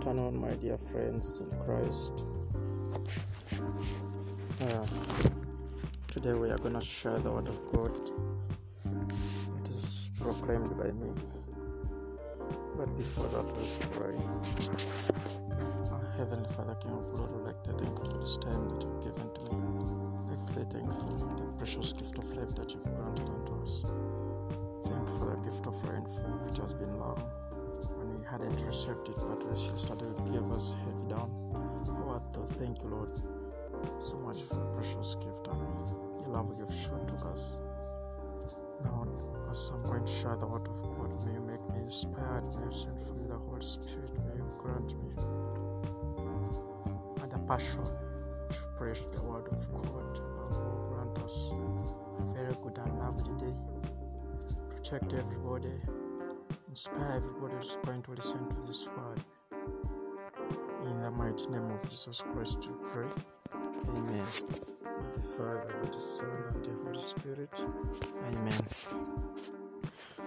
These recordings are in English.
afternoon, my dear friends in Christ. Uh, today we are going to share the Word of God. It is proclaimed by me. But before that, let's pray. Our Heavenly Father, King of Glory, like to thank you for this time that you've given to me. Like you for the precious gift of life that you've granted unto us. Thank you for the gift of rainfall, which has been long received it, but as yesterday you gave us heavy down. Lord, to thank you, Lord, so much for the precious gift and the love you've shown to us. Now, I'm going to share the word of God, may you make me inspired, may you send for me the Holy Spirit, may you grant me and a passion to preach the word of God. Above all, grant us a very good and lovely day. Protect everybody, inspire everybody who's going to listen to this word. In the mighty name of Jesus Christ, we pray. Amen. With the Father, with the Son, and the Holy Spirit. Amen.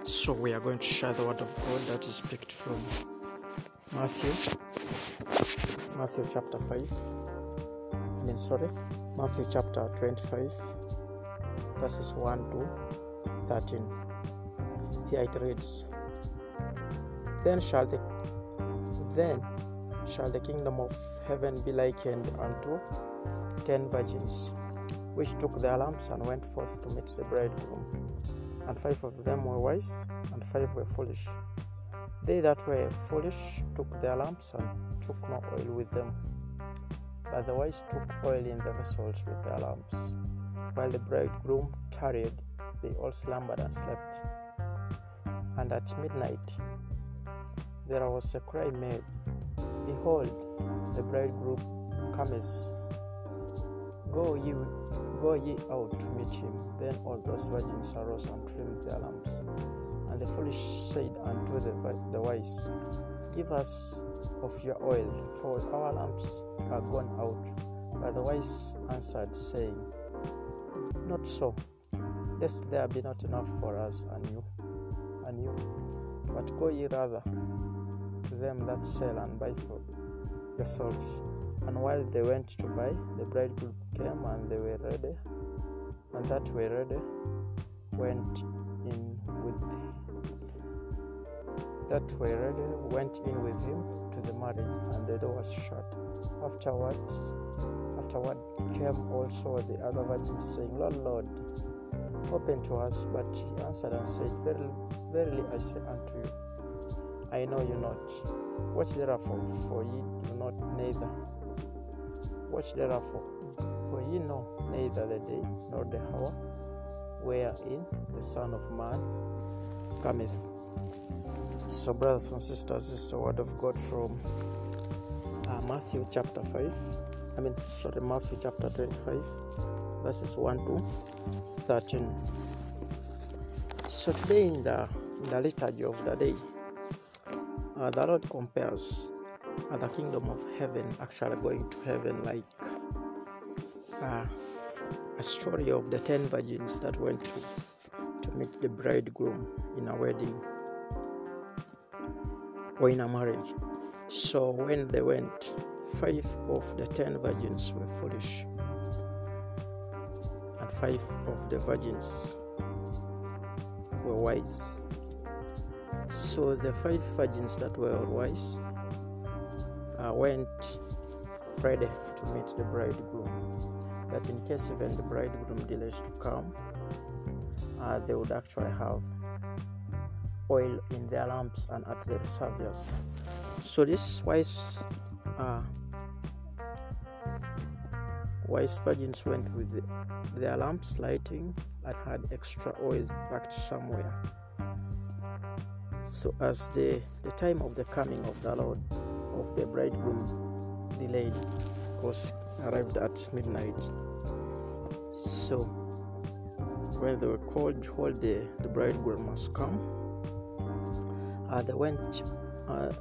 So we are going to share the word of God that is picked from Matthew, Matthew chapter 5. I mean, sorry, Matthew chapter 25, verses 1 to 13. Here it reads, Then shall the then shall the kingdom of heaven be likened unto ten virgins, which took their lamps and went forth to meet the bridegroom. And five of them were wise, and five were foolish. They that were foolish took their lamps and took no oil with them. But the wise took oil in the vessels with their lamps. While the bridegroom tarried, they all slumbered and slept. And at midnight there was a cry made, Behold, the bridegroom cometh. Go ye, go ye out to meet him. Then all those virgins arose and trimmed their lamps. And the foolish said unto the, the wise, Give us of your oil, for our lamps are gone out. But the wise answered, saying, Not so, lest there be not enough for us and you, and you. But go ye rather them that sell and buy for your souls. And while they went to buy, the bridegroom came, and they were ready, and that were ready went in with that were ready went in with him to the marriage, and the door was shut. Afterwards, afterward came also the other virgins, saying, Lord, Lord, open to us. But he answered and said, Verily, verily I say unto you, I know you not. Watch therefore, for for ye do not neither. Watch therefore, for for ye know neither the day nor the hour wherein the Son of Man cometh. So, brothers and sisters, this is the word of God from uh, Matthew chapter 5. I mean, sorry, Matthew chapter 25, verses 1 to 13. So, today in the, in the liturgy of the day, uh, the Lord compares uh, the kingdom of heaven actually going to heaven like uh, a story of the ten virgins that went to to meet the bridegroom in a wedding or in a marriage. So when they went, five of the ten virgins were foolish, and five of the virgins were wise. So the five virgins that were wise uh, went ready to meet the bridegroom. That in case even the bridegroom delays to come, uh, they would actually have oil in their lamps and at their service. So this wise, uh, wise virgins went with the, their lamps lighting and had extra oil packed somewhere. So as the, the time of the coming of the Lord of the bridegroom delayed, because arrived at midnight. So when they were called, behold, the, the bridegroom must come. Uh, they went, uh,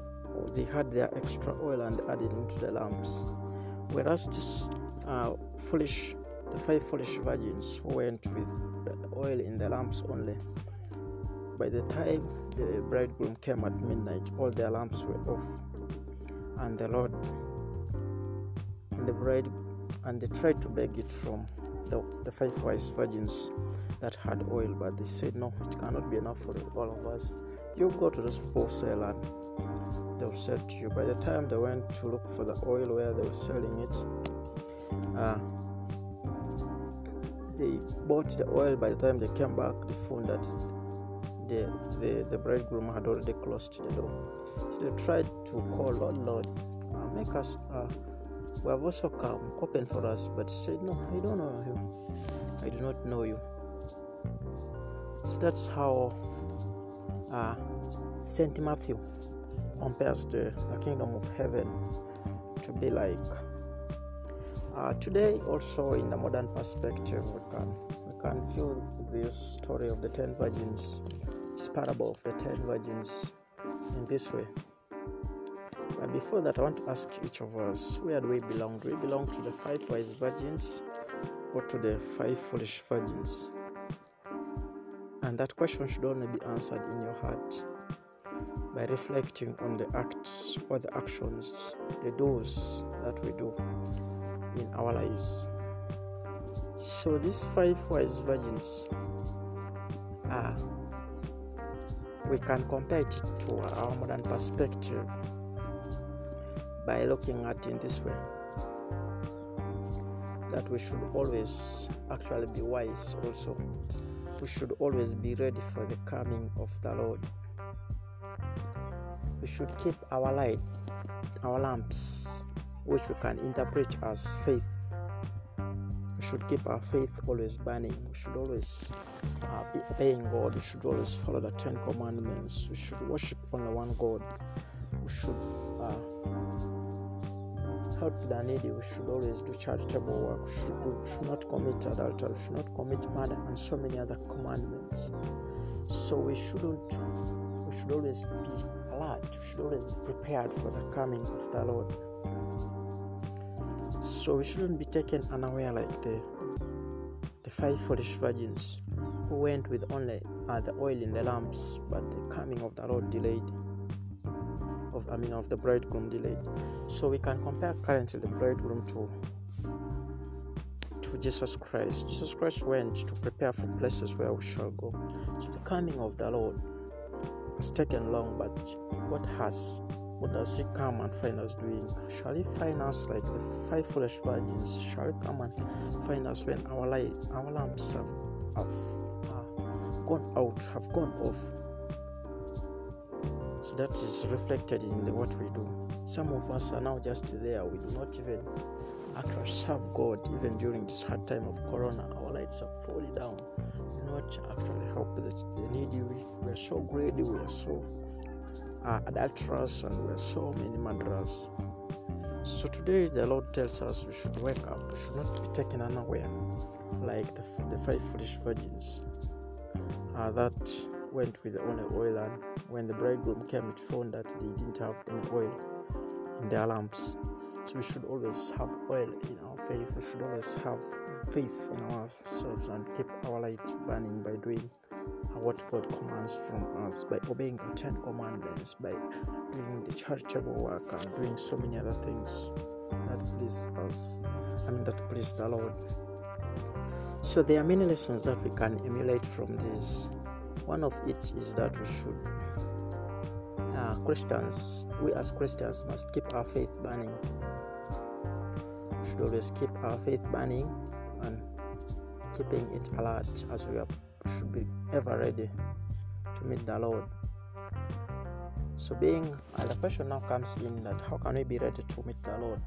they had their extra oil and added into the lamps. Whereas this uh, foolish, the five foolish virgins who went with the oil in the lamps only, by the time the bridegroom came at midnight, all their lamps were off. and the Lord and the bride and they tried to beg it from the, the five wise virgins that had oil, but they said, No, it cannot be enough for all of us. You go to this people sell and they'll sell to you. By the time they went to look for the oil where they were selling it, uh, they bought the oil. By the time they came back, they found that the, the, the bridegroom had already closed the door. So they tried to call Lord, Lord, make us, uh, we have also come, open for us, but said, No, I don't know you. I do not know you. So that's how uh, Saint Matthew compares the, the kingdom of heaven to be like. Uh, today, also in the modern perspective, we can we can view this story of the ten virgins, this parable of the ten virgins, in this way. But before that, I want to ask each of us, where do we belong? Do we belong to the five wise virgins or to the five foolish virgins? And that question should only be answered in your heart by reflecting on the acts or the actions, the do's that we do in our lives. So these five wise virgins are we can compare it to our modern perspective by looking at it in this way that we should always actually be wise also. We should always be ready for the coming of the lord. We should keep our light our lamps which we can interpret as faith should keep our faith always burning we should always uh, be obeying god we should always follow the ten commandments we should worship only one god we should uh, help the needy. We should always do charitable work. We should, we should not commit adultery. We should not commit murder, and so many other commandments. So we shouldn't. We should always be alert. We should always be prepared for the coming of the Lord. So we shouldn't be taken unaware like the the five foolish virgins who went with only uh, the oil in the lamps, but the coming of the Lord delayed of I mean of the bridegroom delayed. So we can compare currently the bridegroom to to Jesus Christ. Jesus Christ went to prepare for places where we shall go. So the coming of the Lord has taken long, but what has what does he come and find us doing? Shall he find us like the five foolish virgins? Shall he come and find us when our light, our lamps have, have uh, gone out, have gone off? So that is reflected in the, what we do. Some of us are now just there. We do not even actually serve God even during this hard time of Corona. Our lights are falling down. We not actually help the, the needy. We, we are so greedy. We are so uh, adulterous, and we are so many murderers. So today the Lord tells us we should wake up. We should not be taken unaware, like the, the five foolish virgins uh, that went with only oil, and when the bridegroom came, it found that they didn't have any oil in their lamps. So we should always have oil in our faith. We should always have faith in ourselves and keep our light burning by doing what God commands from us, by obeying the Ten Commandments, by doing the charitable work and doing so many other things that please us. I mean that please the Lord. So there are many lessons that we can emulate from this. One of it is that we should uh, Christians, we as Christians must keep our faith burning. We should always keep our faith burning keeping it alert as we are, should be ever ready to meet the Lord. So, being uh, the question now comes in that how can we be ready to meet the Lord?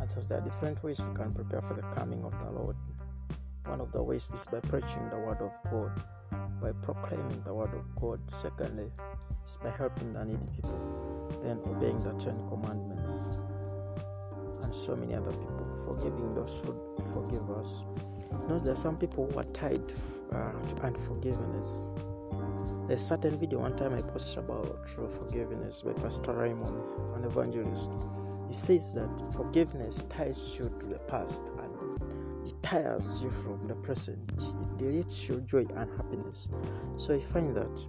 And so there are different ways we can prepare for the coming of the Lord. One of the ways is by preaching the word of God, by proclaiming the word of God. Secondly, is by helping the needy people, then obeying the Ten Commandments, and so many other people, forgiving those who forgive us. Know, there are some people who are tied uh, to unforgiveness. There's a certain video one time I posted about true forgiveness by Pastor Raymond, an evangelist. He says that forgiveness ties you to the past and it tires you from the present. It deletes your joy and happiness. So I find that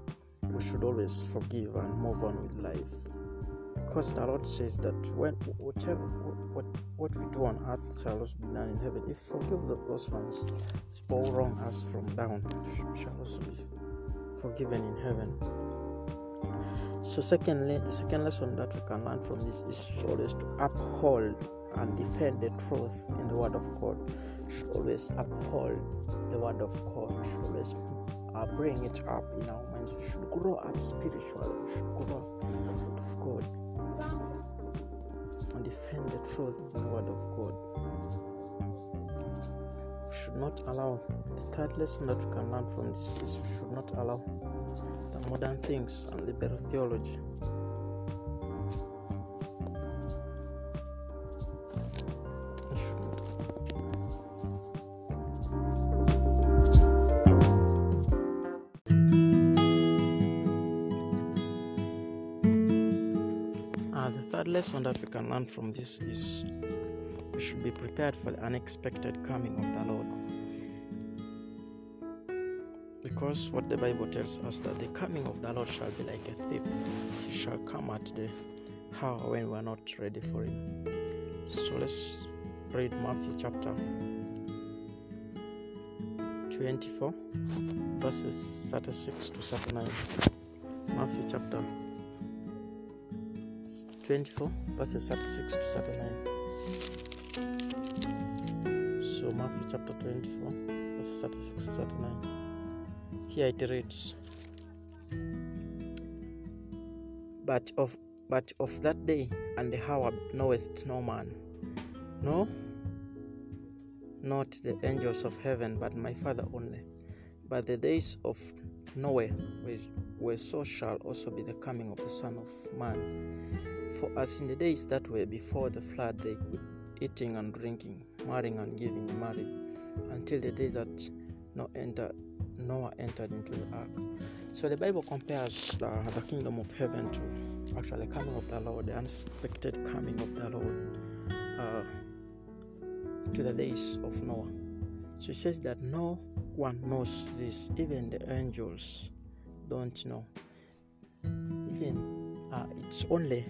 we should always forgive and move on with life because the Lord says that when whatever what, what we do on earth shall also be done in heaven. If we forgive the those ones who wrong us from down, shall also be forgiven in heaven. So, secondly, the second lesson that we can learn from this is always to uphold and defend the truth in the Word of God. should always uphold the Word of God. should always uh, bring it up in our minds. We should grow up spiritually. We should grow up in the Word of God and defend the truth in the Word of God. We should not allow the third lesson that we can learn from this is we should not allow the modern things and liberal theology lesson that we can learn from this is we should be prepared for the unexpected coming of the Lord. Because what the Bible tells us that the coming of the Lord shall be like a thief. He shall come at the hour when we are not ready for him. So let's read Matthew chapter 24, verses 36 to 39. Matthew chapter 24, verses 36 to 39. So, Matthew chapter 24, verses 36 to 39. Here it reads But of but of that day and the hour knowest no man, no, not the angels of heaven, but my Father only. But the days of Noah were, were so shall also be the coming of the Son of Man. For as in the days that were before the flood, they could eating and drinking, marrying and giving in marriage, until the day that Noah entered, Noah entered into the ark. So the Bible compares the, the kingdom of heaven to actually the coming of the Lord, the unexpected coming of the Lord, uh, to the days of Noah. So it says that no one knows this, even the angels don't know. Even uh, it's only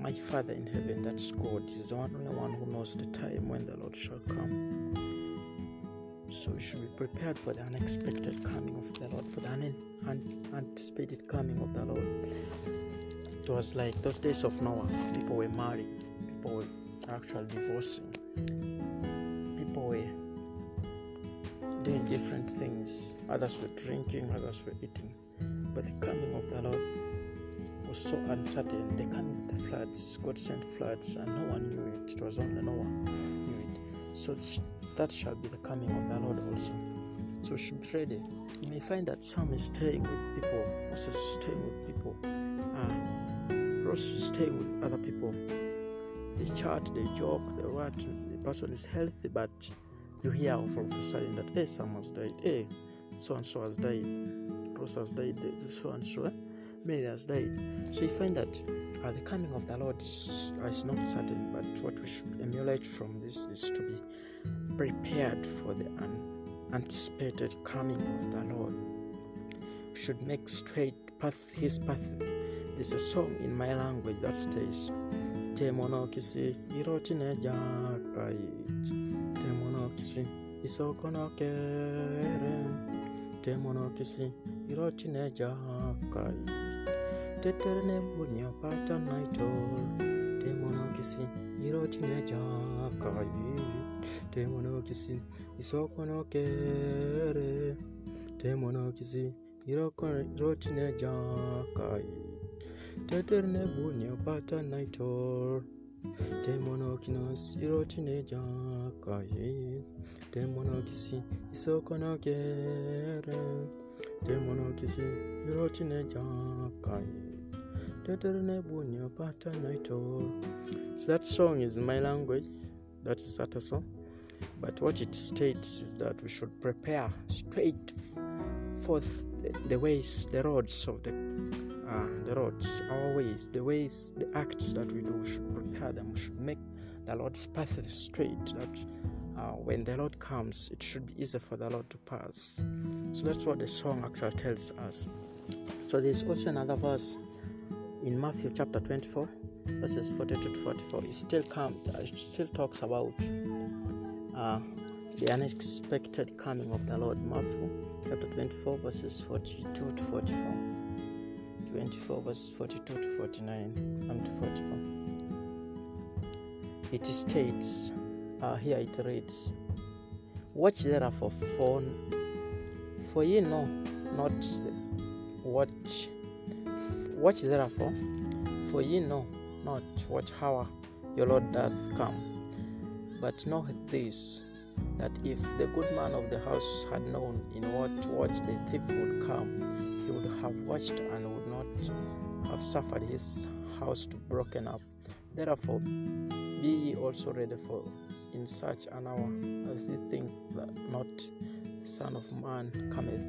my Father in heaven, that's God, is the only one who knows the time when the Lord shall come. So we should be prepared for the unexpected coming of the Lord, for the unanticipated coming of the Lord. It was like those days of Noah. People were married, people were actually divorcing, people were doing different things. Others were drinking, others were eating. But the coming of the Lord was so uncertain. The coming of the floods, God sent floods, and no one knew it. It was only Noah knew it. So that shall be the coming of the Lord also. So we should be ready. You may find that some is staying with people, Moses is staying with people, uh, Ross is staying with other people. They chat, they joke, they what. The person is healthy, but you hear all of a sudden that hey, died, hey, so and so has died, Ross has died, so and so many has died. So you find that uh, the coming of the Lord is, uh, is not certain, but what we should emulate from this is to be prepared for the unanticipated coming of the Lord. We should make straight path his path. There's a song in my language that says Temonokisi irotine jakai Temonokisi isokonokere Temonokisi irotine jakai teterne bunyo pata naito temono kisi iroti ne jakai. Temono kisi isoko no kere. Temono kisi iroti ne jakai. Teterne bunyo pata naito temono kinos iroti ne jakai. Temono kisi isoko no kere. Temono kisi iroti ne jakai So that song is my language, that is that song. But what it states is that we should prepare straight forth the ways, the roads of the uh, the roads, our ways, the ways, the acts that we do. We should prepare them. We should make the Lord's path straight. That uh, when the Lord comes, it should be easy for the Lord to pass. So that's what the song actually tells us. So there's also another verse in Matthew chapter 24, verses 42 to 44, it still comes, it still talks about uh, the unexpected coming of the Lord. Matthew chapter 24, verses 42 to 44. 24 verses 42 to 49 and to 44 it states uh, here it reads watch therefore for for ye know not watch watch therefore for ye know not what hour your lord doth come but know this that if the good man of the house had known in what watch the thief would come he would have watched and would not have suffered his house to be broken up. Therefore, be ye also ready for in such an hour as ye think not Son of Man cometh.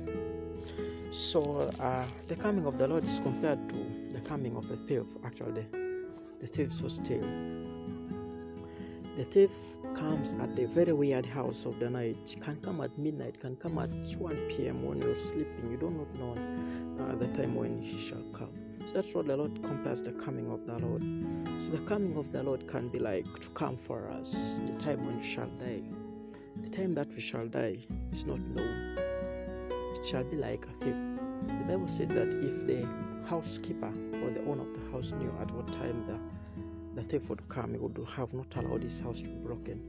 So, uh, the coming of the Lord is compared to the coming of a thief. Actually, the thief was still. The thief comes at the very weird house of the night. Can come at midnight. Can come at 1 p.m. when you're sleeping. You do not know uh, the time when he shall come. So that's what the Lord compares the coming of the Lord. So the coming of the Lord can be like to come for us, the time when you shall die. The time that we shall die is not known. It shall be like a thief. The Bible said that if the housekeeper or the owner of the house knew at what time the, the thief would come, he would have not allowed his house to be broken.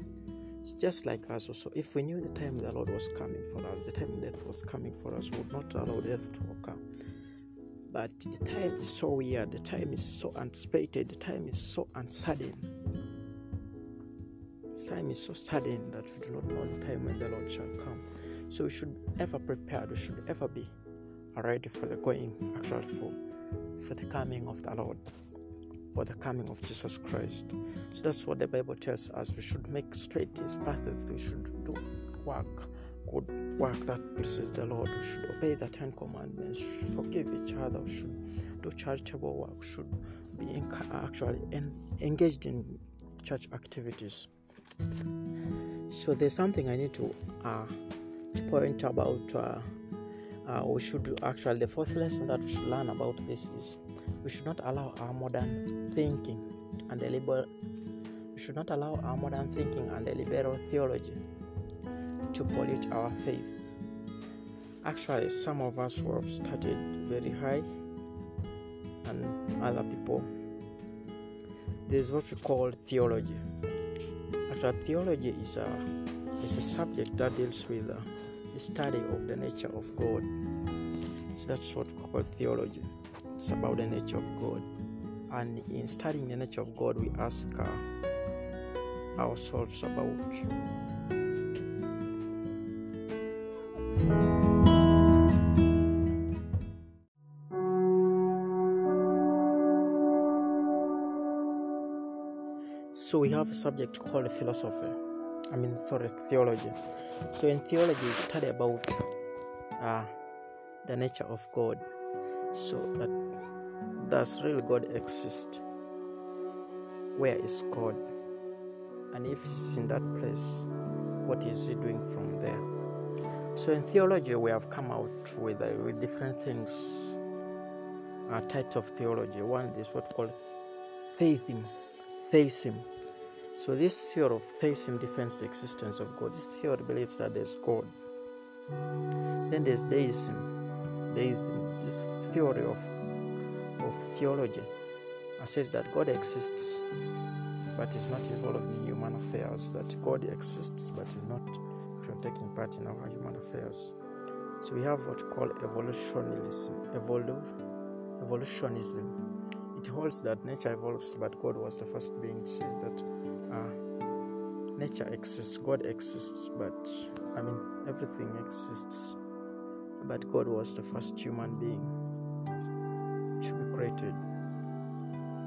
It's just like us also. If we knew the time the Lord was coming for us, the time death was coming for us, would not allow death to occur. But the time is so weird, the time is so anticipated, the time is so uncertain. Time is so sudden that we do not know the time when the Lord shall come. So we should ever prepare, we should ever be ready for the going, actually for, for the coming of the Lord for the coming of Jesus Christ. So that's what the Bible tells us. We should make straight his path. We should do work, good work that pleases the Lord. We should obey the Ten Commandments. We should forgive each other. We should do charitable work. We should be actually engaged in church activities. So there's something I need to, uh, to point about. Uh, uh, we should actually the fourth lesson that we should learn about this is we should not allow our modern thinking and the liberal we should not allow our modern thinking and the liberal theology to pollute our faith. Actually, some of us who have studied very high, and other people, there's what we call theology. Actually, theology is a is a subject that deals with uh, the study of the nature of God. So that's what we call theology. It's about the nature of God. And in studying the nature of God, we ask uh, ourselves about have a subject called philosophy i mean sorry theology so in theology we study about uh, the nature of god so that does really God exist? Where is God? And if He's in that place, what is He doing from there? So in theology, we have come out with, uh, with different things, uh, types of theology. One is what called theism. Theism. So this theory of theism defends the existence of God. This theory believes that there's God. Then there's deism. Deism, this theory of of theology says that God exists but is not involved in human affairs, that God exists but is not taking part in our human affairs. So we have what called evolutionism. Evolu- evolutionism. It holds that nature evolves, but God was the first being. It says that nature exists, God exists, but I mean everything exists, but God was the first human being to be created.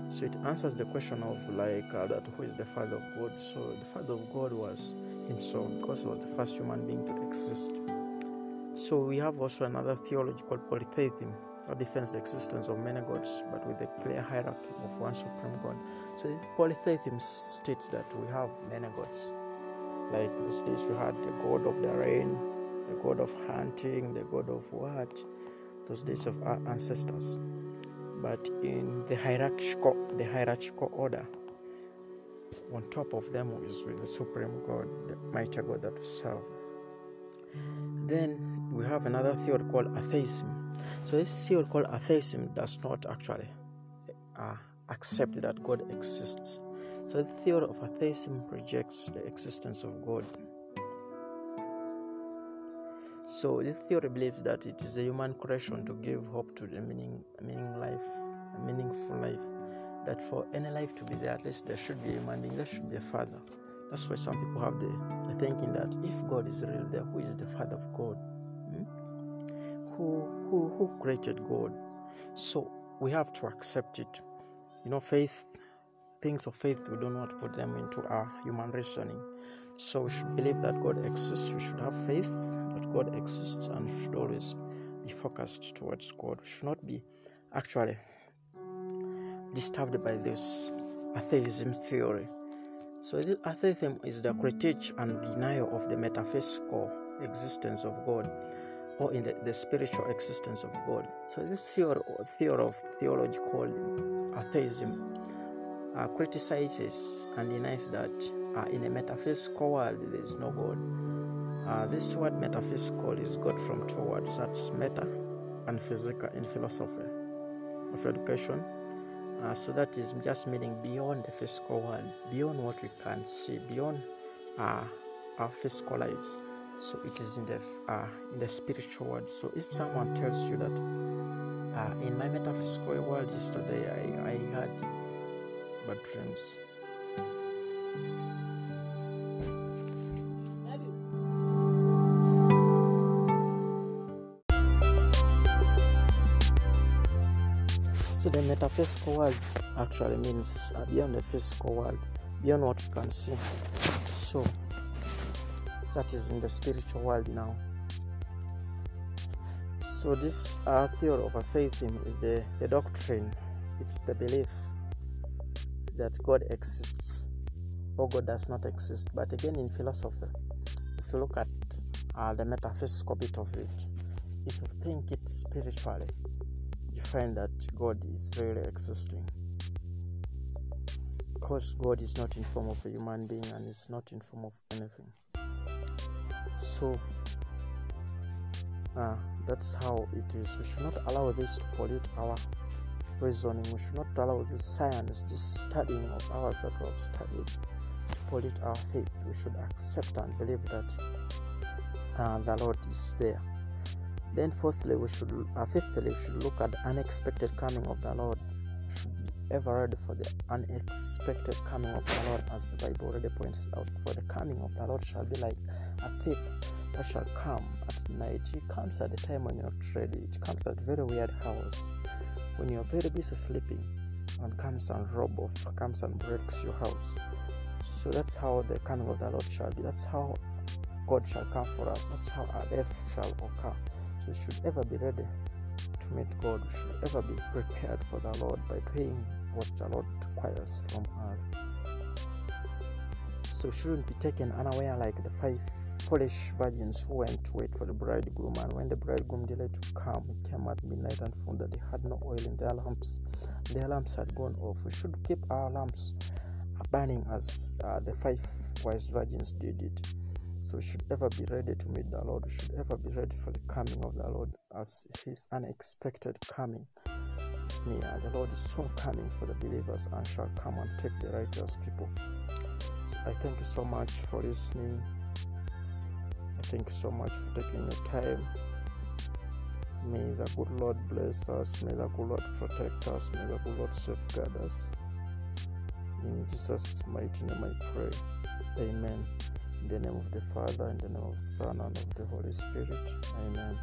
So it answers the question of like uh, that who is the Father of God. So the Father of God was Himself because He was the first human being to exist. So we have also another theology called polytheism defends the existence of many gods but with a clear hierarchy of one supreme God. So polytheism states that we have many gods. Like those days we had the god of the rain, the god of hunting, the god of what? Those days of our ancestors. but in the hierarchical the hierarchical order on top of them is the supreme god the mighty god that we serve then we have another theory called atheism so this theory called atheism does not actually uh, accept that god exists so the theory of atheism rejects the existence of god so this theory believes that it is a human creation to give hope to the meaning, meaning life, meaningful life. That for any life to be there, at least there should be a human being, there should be a father. That's why some people have the, the thinking that if God is real there, who is the father of God? Hmm? Who, who, who created God? So we have to accept it. You know, faith, things of faith, we do not put them into our human reasoning. So we should believe that God exists. We should have faith that God exists and should always be focused towards God. We should not be actually disturbed by this atheism theory. So, atheism is the critique and denial of the metaphysical existence of God or in the, the spiritual existence of God. So, this theory, theory of theology called atheism uh, criticizes and denies that uh, in a metaphysical world there is no God. Uh, this word metaphysical is got from two words that's meta and physical in philosophy of education. Uh, so that is just meaning beyond the physical world, beyond what we can see, beyond uh, our physical lives. So it is in the uh, in the spiritual world. So if someone tells you that uh, in my metaphysical world yesterday I, I had bad dreams, So the metaphysical world actually means uh, beyond the physical world, beyond what you can see. So that is in the spiritual world now. So this uh, theory of atheism is the, the doctrine, it's the belief that God exists or God does not exist. But again, in philosophy, if you look at uh, the metaphysical bit of it, if you think it spiritually, find that God is really existing. Because God is not in form of a human being and is not in form of anything. So uh, that's how it is. We should not allow this to pollute our reasoning. We should not allow this science, this studying of ours that we have studied, to pollute our faith. We should accept and believe that uh, the Lord is there. Then, fourthly, we should, uh, fifthly, we should look at the unexpected coming of the Lord. We should be ever ready for the unexpected coming of the Lord, as the Bible already points out. For the coming of the Lord shall be like a thief that shall come at night. He comes at the time when you're not ready. It comes at very weird hours, when you're very busy sleeping, and comes and rob off, comes and breaks your house. So that's how the coming of the Lord shall be. That's how God shall come for us. That's how our death shall occur. So we should ever be ready to meet God. We should ever be prepared for the Lord by doing what the Lord requires from us. So we shouldn't be taken unaware like the five foolish virgins who went to wait for the bridegroom. And when the bridegroom delayed to come, he came at midnight and found that they had no oil in their lamps. Their lamps had gone off. We should keep our lamps burning as uh, the five wise virgins did it. So we should ever be ready to meet the Lord. We should ever be ready for the coming of the Lord as His unexpected coming is near. The Lord is soon coming for the believers and shall come and take the righteous people. So I thank you so much for listening. I thank you so much for taking your time. May the good Lord bless us. May the good Lord protect us. May the good Lord safeguard us. In Jesus' mighty name I pray. Amen. In the name of the Father, in the name of the Son, and of the Holy Spirit. Amen.